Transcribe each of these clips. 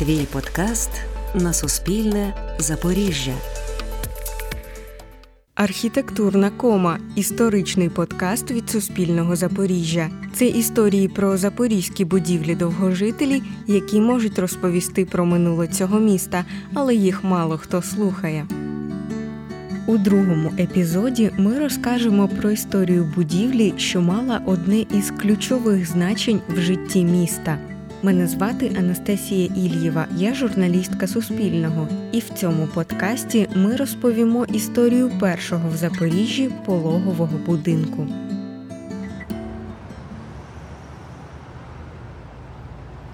Твій подкаст на Суспільне Запоріжжя. Архітектурна кома історичний подкаст від Суспільного Запоріжжя. Це історії про запорізькі будівлі довгожителі, які можуть розповісти про минуле цього міста, але їх мало хто слухає. У другому епізоді ми розкажемо про історію будівлі, що мала одне із ключових значень в житті міста. Мене звати Анастасія Ільєва, я журналістка Суспільного. І в цьому подкасті ми розповімо історію першого в Запоріжжі пологового будинку.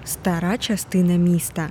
Стара частина міста.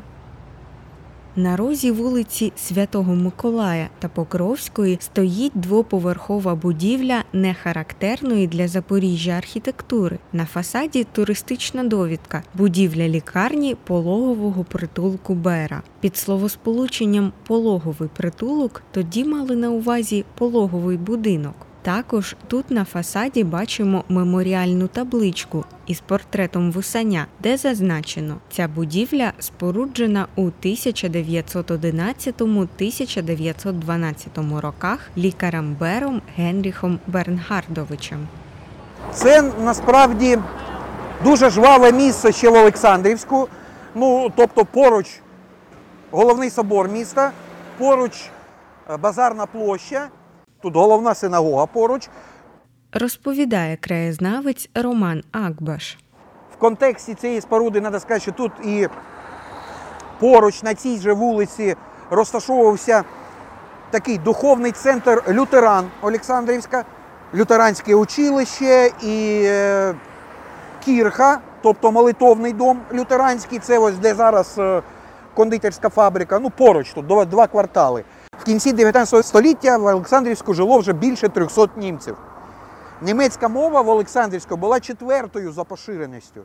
На розі вулиці Святого Миколая та Покровської стоїть двоповерхова будівля нехарактерної для Запоріжжя архітектури. На фасаді туристична довідка, будівля лікарні пологового притулку Бера. Під словосполученням пологовий притулок тоді мали на увазі пологовий будинок. Також тут на фасаді бачимо меморіальну табличку із портретом вусаня, де зазначено, ця будівля споруджена у 1911-1912 роках лікарем Бером Генріхом Бернхардовичем. Це насправді дуже жваве місце ще в Олександрівську. Ну, тобто поруч головний собор міста, поруч е, базарна площа. Тут головна синагога поруч. Розповідає краєзнавець Роман Акбаш. В контексті цієї споруди треба сказати, що тут і поруч на цій же вулиці розташовувався такий духовний центр Лютеран Олександрівська, лютеранське училище і е, кірха, тобто молитовний дом лютеранський. Це ось де зараз е, кондитерська фабрика. Ну, поруч тут два квартали. Кінці 19 століття в Олександрівську жило вже більше 300 німців. Німецька мова в Олександрівську була четвертою за поширеністю.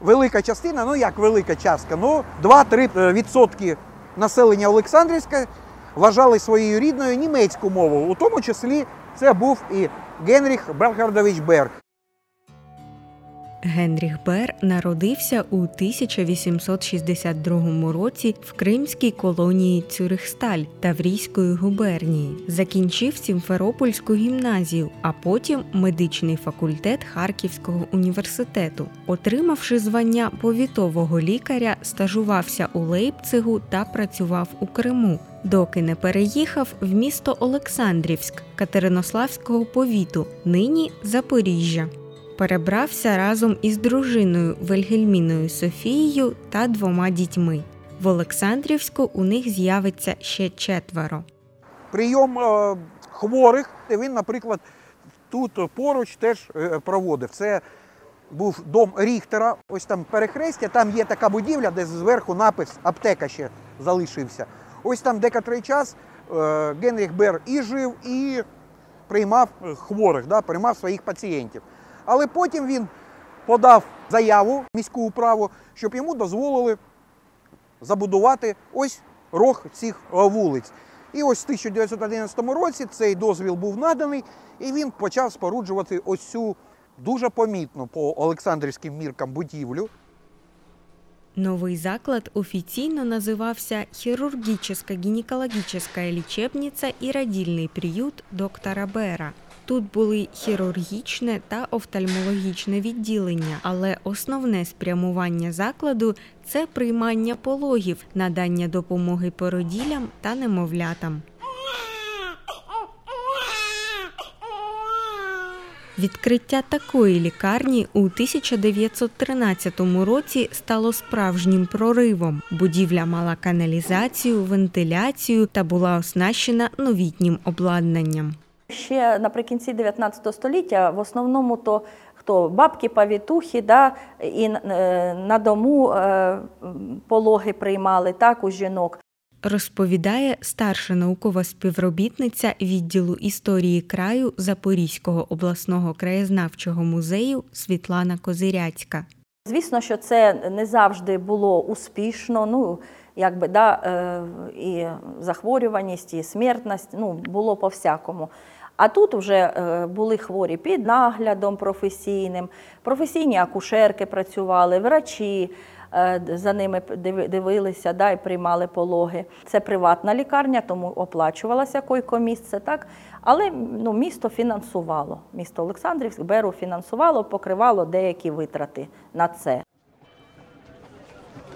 Велика частина, ну як велика частка, ну 2-3% населення Олександрівська вважали своєю рідною німецьку мову. У тому числі це був і Генріх Берхардович Берг. Генріх Бер народився у 1862 році в кримській колонії Цюрихсталь Таврійської губернії. Закінчив Сімферопольську гімназію, а потім медичний факультет Харківського університету. Отримавши звання повітового лікаря, стажувався у Лейпцигу та працював у Криму. Доки не переїхав в місто Олександрівськ Катеринославського повіту, нині Запоріжжя перебрався разом із дружиною Вельгельміною Софією та двома дітьми. В Олександрівську у них з'явиться ще четверо. Прийом е, хворих він, наприклад, тут поруч теж е, проводив. Це був дом Ріхтера, ось там перехрестя, там є така будівля, де зверху напис аптека ще залишився. Ось там декотрий час е, Генріх Бер і жив, і приймав хворих, да, приймав своїх пацієнтів. Але потім він подав заяву міську управу, щоб йому дозволили забудувати ось рог цих е, вулиць. І ось в 1911 році цей дозвіл був наданий, і він почав споруджувати ось цю дуже помітну по Олександрівським міркам будівлю. Новий заклад офіційно називався Хірургічна гінекологічна лічебниця і радільний приют доктора Бера. Тут були хірургічне та офтальмологічне відділення, але основне спрямування закладу це приймання пологів, надання допомоги породілям та немовлятам. Відкриття такої лікарні у 1913 році стало справжнім проривом. Будівля мала каналізацію, вентиляцію та була оснащена новітнім обладнанням. Ще наприкінці 19 століття в основному то хто бабки, павітухи, да, і е, на дому е, пологи приймали так у жінок. Розповідає старша наукова співробітниця відділу історії краю Запорізького обласного краєзнавчого музею Світлана Козиряцька. Звісно, що це не завжди було успішно. Ну якби да, е, і захворюваність, і смертність ну, було по всякому. А тут вже е, були хворі під наглядом професійним, професійні акушерки працювали, врачі. е, за ними дивилися да, і приймали пологи. Це приватна лікарня, тому оплачувалося койко-місце, так? Але ну, місто фінансувало. Місто Олександрівськ, Беру фінансувало, покривало деякі витрати на це.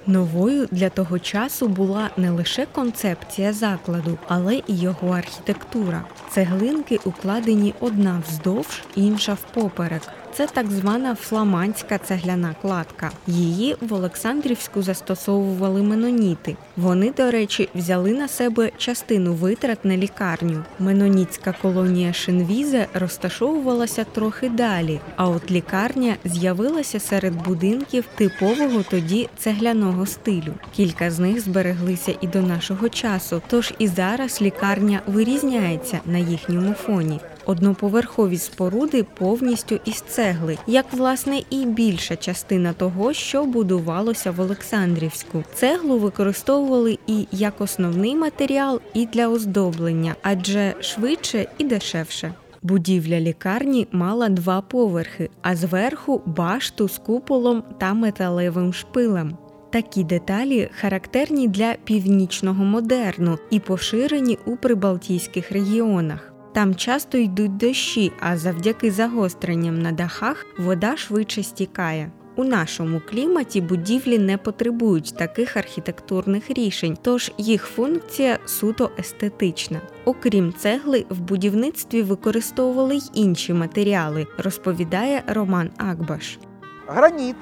Новою для того часу була не лише концепція закладу, але і його архітектура. Цеглинки укладені одна вздовж, інша впоперек. Це так звана фламандська цегляна кладка. Її в Олександрівську застосовували меноніти. Вони, до речі, взяли на себе частину витрат на лікарню. Менонітська колонія Шинвізе розташовувалася трохи далі, а от лікарня з'явилася серед будинків типового тоді цегляного стилю. Кілька з них збереглися і до нашого часу, тож і зараз лікарня вирізняється на їхньому фоні. Одноповерхові споруди повністю із цегли, як власне і більша частина того, що будувалося в Олександрівську. Цеглу використовували і як основний матеріал, і для оздоблення, адже швидше і дешевше. Будівля лікарні мала два поверхи, а зверху башту з куполом та металевим шпилем. Такі деталі характерні для північного модерну і поширені у прибалтійських регіонах. Там часто йдуть дощі, а завдяки загостренням на дахах вода швидше стікає. У нашому кліматі будівлі не потребують таких архітектурних рішень, тож їх функція суто естетична. Окрім цегли, в будівництві використовували й інші матеріали, розповідає Роман Акбаш. Граніт,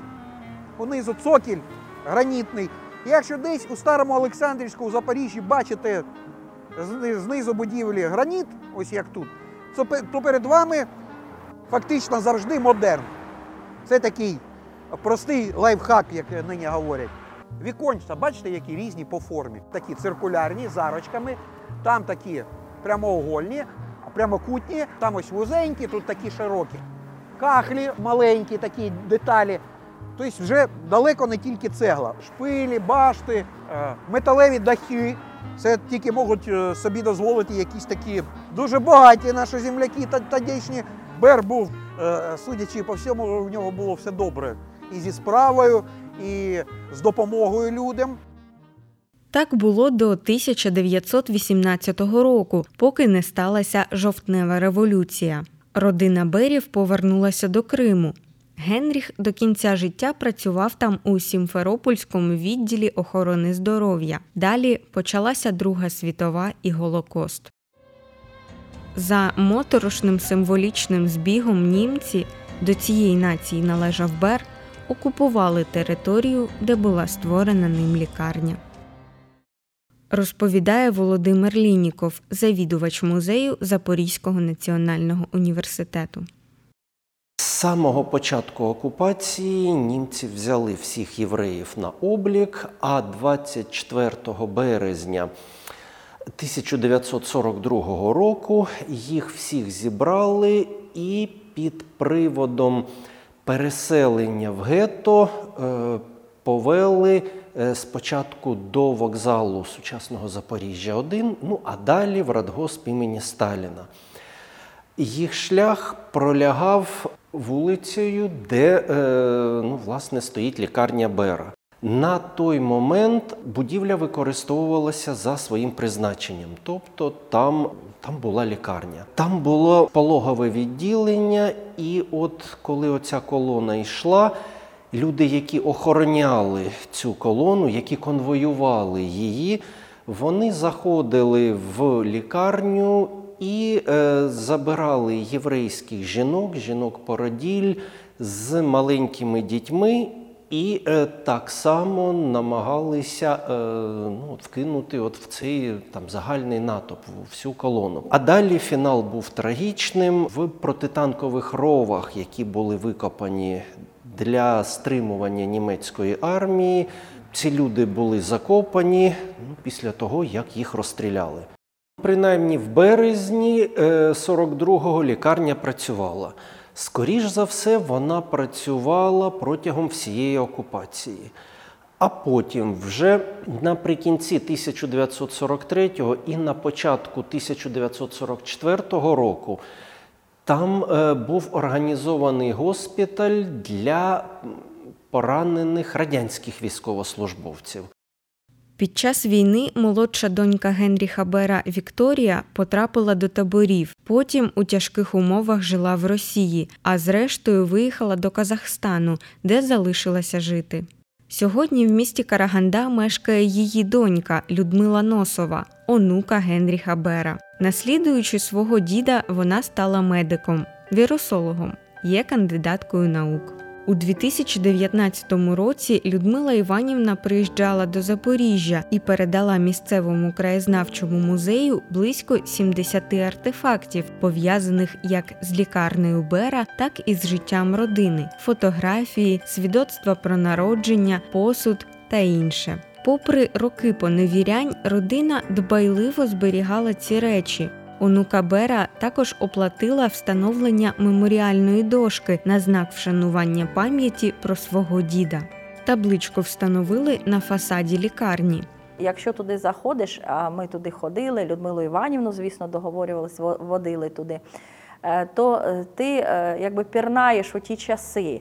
унизу цокіль гранітний. Якщо десь у старому Олександрівську у Запоріжжі бачите знизу будівлі граніт, ось як тут, то перед вами фактично завжди модерн. Це такий простий лайфхак, як нині говорять. Віконця, бачите, які різні по формі. Такі циркулярні з арочками, там такі прямоугольні, прямокутні, там ось вузенькі, тут такі широкі. Кахлі маленькі, такі деталі. Тобто вже далеко не тільки цегла. Шпилі, башти, е, металеві дахи. Це тільки можуть е, собі дозволити якісь такі дуже багаті наші земляки та тодішні. Бер був, е, судячи по всьому, у нього було все добре. І зі справою, і з допомогою людям. Так було до 1918 року, поки не сталася жовтнева революція. Родина Берів повернулася до Криму. Генріх до кінця життя працював там у Сімферопольському відділі охорони здоров'я. Далі почалася Друга світова і Голокост. За моторошним символічним збігом німці до цієї нації належав Бер, окупували територію, де була створена ним лікарня. Розповідає Володимир Лініков, завідувач музею Запорізького національного університету. Самого початку окупації німці взяли всіх євреїв на облік, а 24 березня 1942 року їх всіх зібрали і під приводом переселення в гетто е, повели е, спочатку до вокзалу сучасного Запоріжжя 1, ну а далі в радгосп імені Сталіна. Їх шлях пролягав вулицею, де е, ну, власне стоїть лікарня Бера. На той момент будівля використовувалася за своїм призначенням, тобто там, там була лікарня. Там було пологове відділення, і от коли оця колона йшла, люди, які охороняли цю колону, які конвоювали її, вони заходили в лікарню і е, забирали єврейських жінок, жінок-породіль з маленькими дітьми. І е, так само намагалися е, ну, вкинути от в цей там загальний натовп, всю колону. А далі фінал був трагічним в протитанкових ровах, які були викопані для стримування німецької армії. Ці люди були закопані ну, після того, як їх розстріляли. Принаймні в березні е, 42-го лікарня працювала. Скоріш за все, вона працювала протягом всієї окупації. А потім, вже наприкінці 1943-го і на початку 1944 року, там е, був організований госпіталь для поранених радянських військовослужбовців. Під час війни молодша донька Генріха Бера Вікторія потрапила до таборів. Потім у тяжких умовах жила в Росії, а зрештою виїхала до Казахстану, де залишилася жити. Сьогодні в місті Караганда мешкає її донька Людмила Носова, онука Генріха Бера. Наслідуючи свого діда, вона стала медиком, вірусологом, є кандидаткою наук. У 2019 році Людмила Іванівна приїжджала до Запоріжжя і передала місцевому краєзнавчому музею близько 70 артефактів, пов'язаних як з лікарнею Бера, так і з життям родини, фотографії, свідоцтва про народження, посуд та інше. Попри роки поневірянь, родина дбайливо зберігала ці речі. Онука Бера також оплатила встановлення меморіальної дошки на знак вшанування пам'яті про свого діда. Табличку встановили на фасаді лікарні. Якщо туди заходиш, а ми туди ходили, Людмилу Іванівну, звісно, договорювалися, водили туди, е, то е, ти е, якби пірнаєш у ті часи,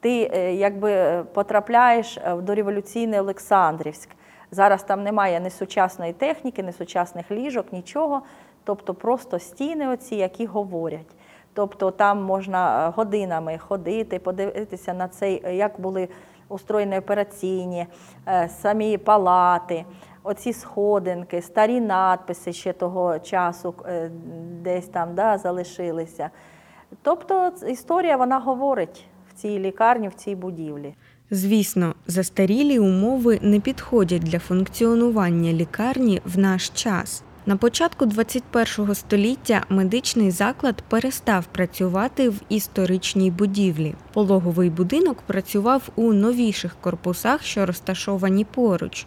ти якби потрапляєш в дореволюційний Олександрівськ. Зараз там немає ні сучасної техніки, ні сучасних ліжок, нічого тобто просто стіни, оці, які говорять. Тобто там можна е, годинами ходити, подивитися на цей, як були устроєні операційні, е, самі палати, оці сходинки, старі надписи ще того часу е, десь там да, залишилися. Тобто історія вона говорить в цій лікарні, в цій будівлі. Звісно, застарілі умови не підходять для функціонування лікарні в наш час. На початку 21 століття медичний заклад перестав працювати в історичній будівлі. Пологовий будинок працював у новіших корпусах, що розташовані поруч.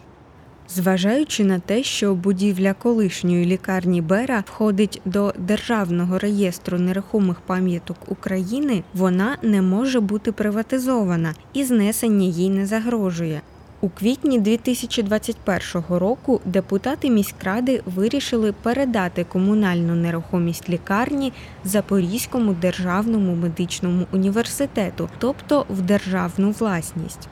Зважаючи на те, що будівля колишньої лікарні Бера входить до Державного реєстру нерухомих пам'яток України, вона не може бути приватизована і знесення їй не загрожує. У квітні 2021 року депутати міськради вирішили передати комунальну нерухомість лікарні Запорізькому державному медичному університету, тобто в державну власність.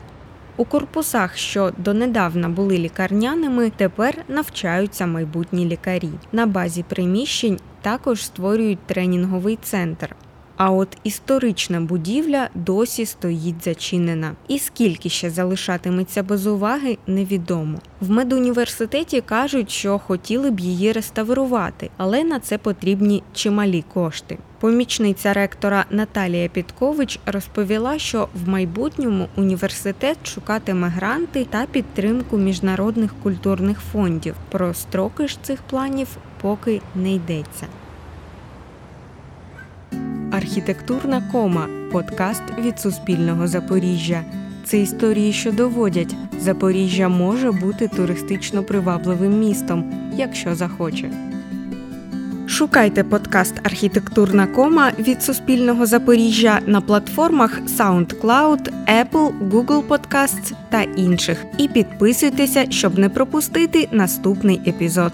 У корпусах, що донедавна були лікарняними, тепер навчаються майбутні лікарі. На базі приміщень також створюють тренінговий центр. А от історична будівля досі стоїть зачинена. І скільки ще залишатиметься без уваги, невідомо. В медуніверситеті кажуть, що хотіли б її реставрувати, але на це потрібні чималі кошти. Помічниця ректора Наталія Підкович розповіла, що в майбутньому університет шукатиме гранти та підтримку міжнародних культурних фондів. Про строки ж цих планів поки не йдеться. Архітектурна кома подкаст від Суспільного Запоріжжя. Це історії, що доводять, Запоріжжя може бути туристично привабливим містом, якщо захоче. Шукайте подкаст Архітектурна кома від Суспільного Запоріжжя на платформах SoundCloud, Apple, Google Podcasts та інших. І підписуйтеся, щоб не пропустити наступний епізод.